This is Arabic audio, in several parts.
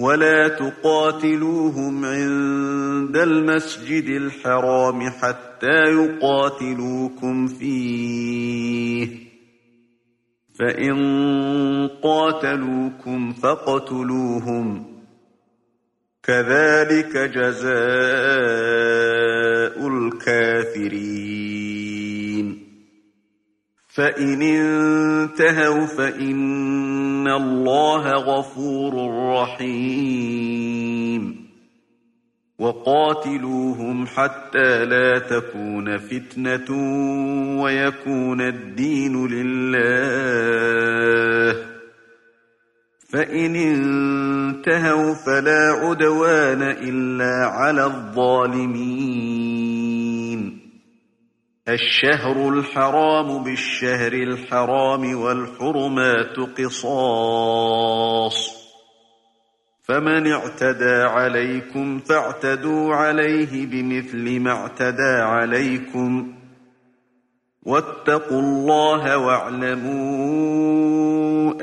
ولا تقاتلوهم عند المسجد الحرام حتى يقاتلوكم فيه. فإن قاتلوكم فاقتلوهم. كذلك جزاء الكافرين. فإن انتهوا فإن الله غفور رحيم. وقاتلوهم حتى لا تكون فتنة ويكون الدين لله. فإن انتهوا فلا عدوان إلا على الظالمين. الشهر الحرام بالشهر الحرام والحرمات قصاص. فمن اعتدى عليكم فاعتدوا عليه بمثل ما اعتدى عليكم. واتقوا الله واعلموا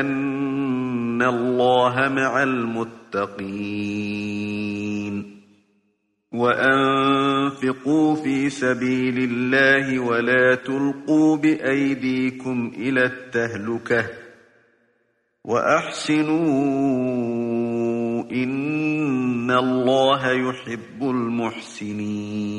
أن الله مع المتقين. وأنفقوا في سبيل الله ولا تلقوا بأيديكم إلى التهلكة وأحسنوا إن الله يحب المحسنين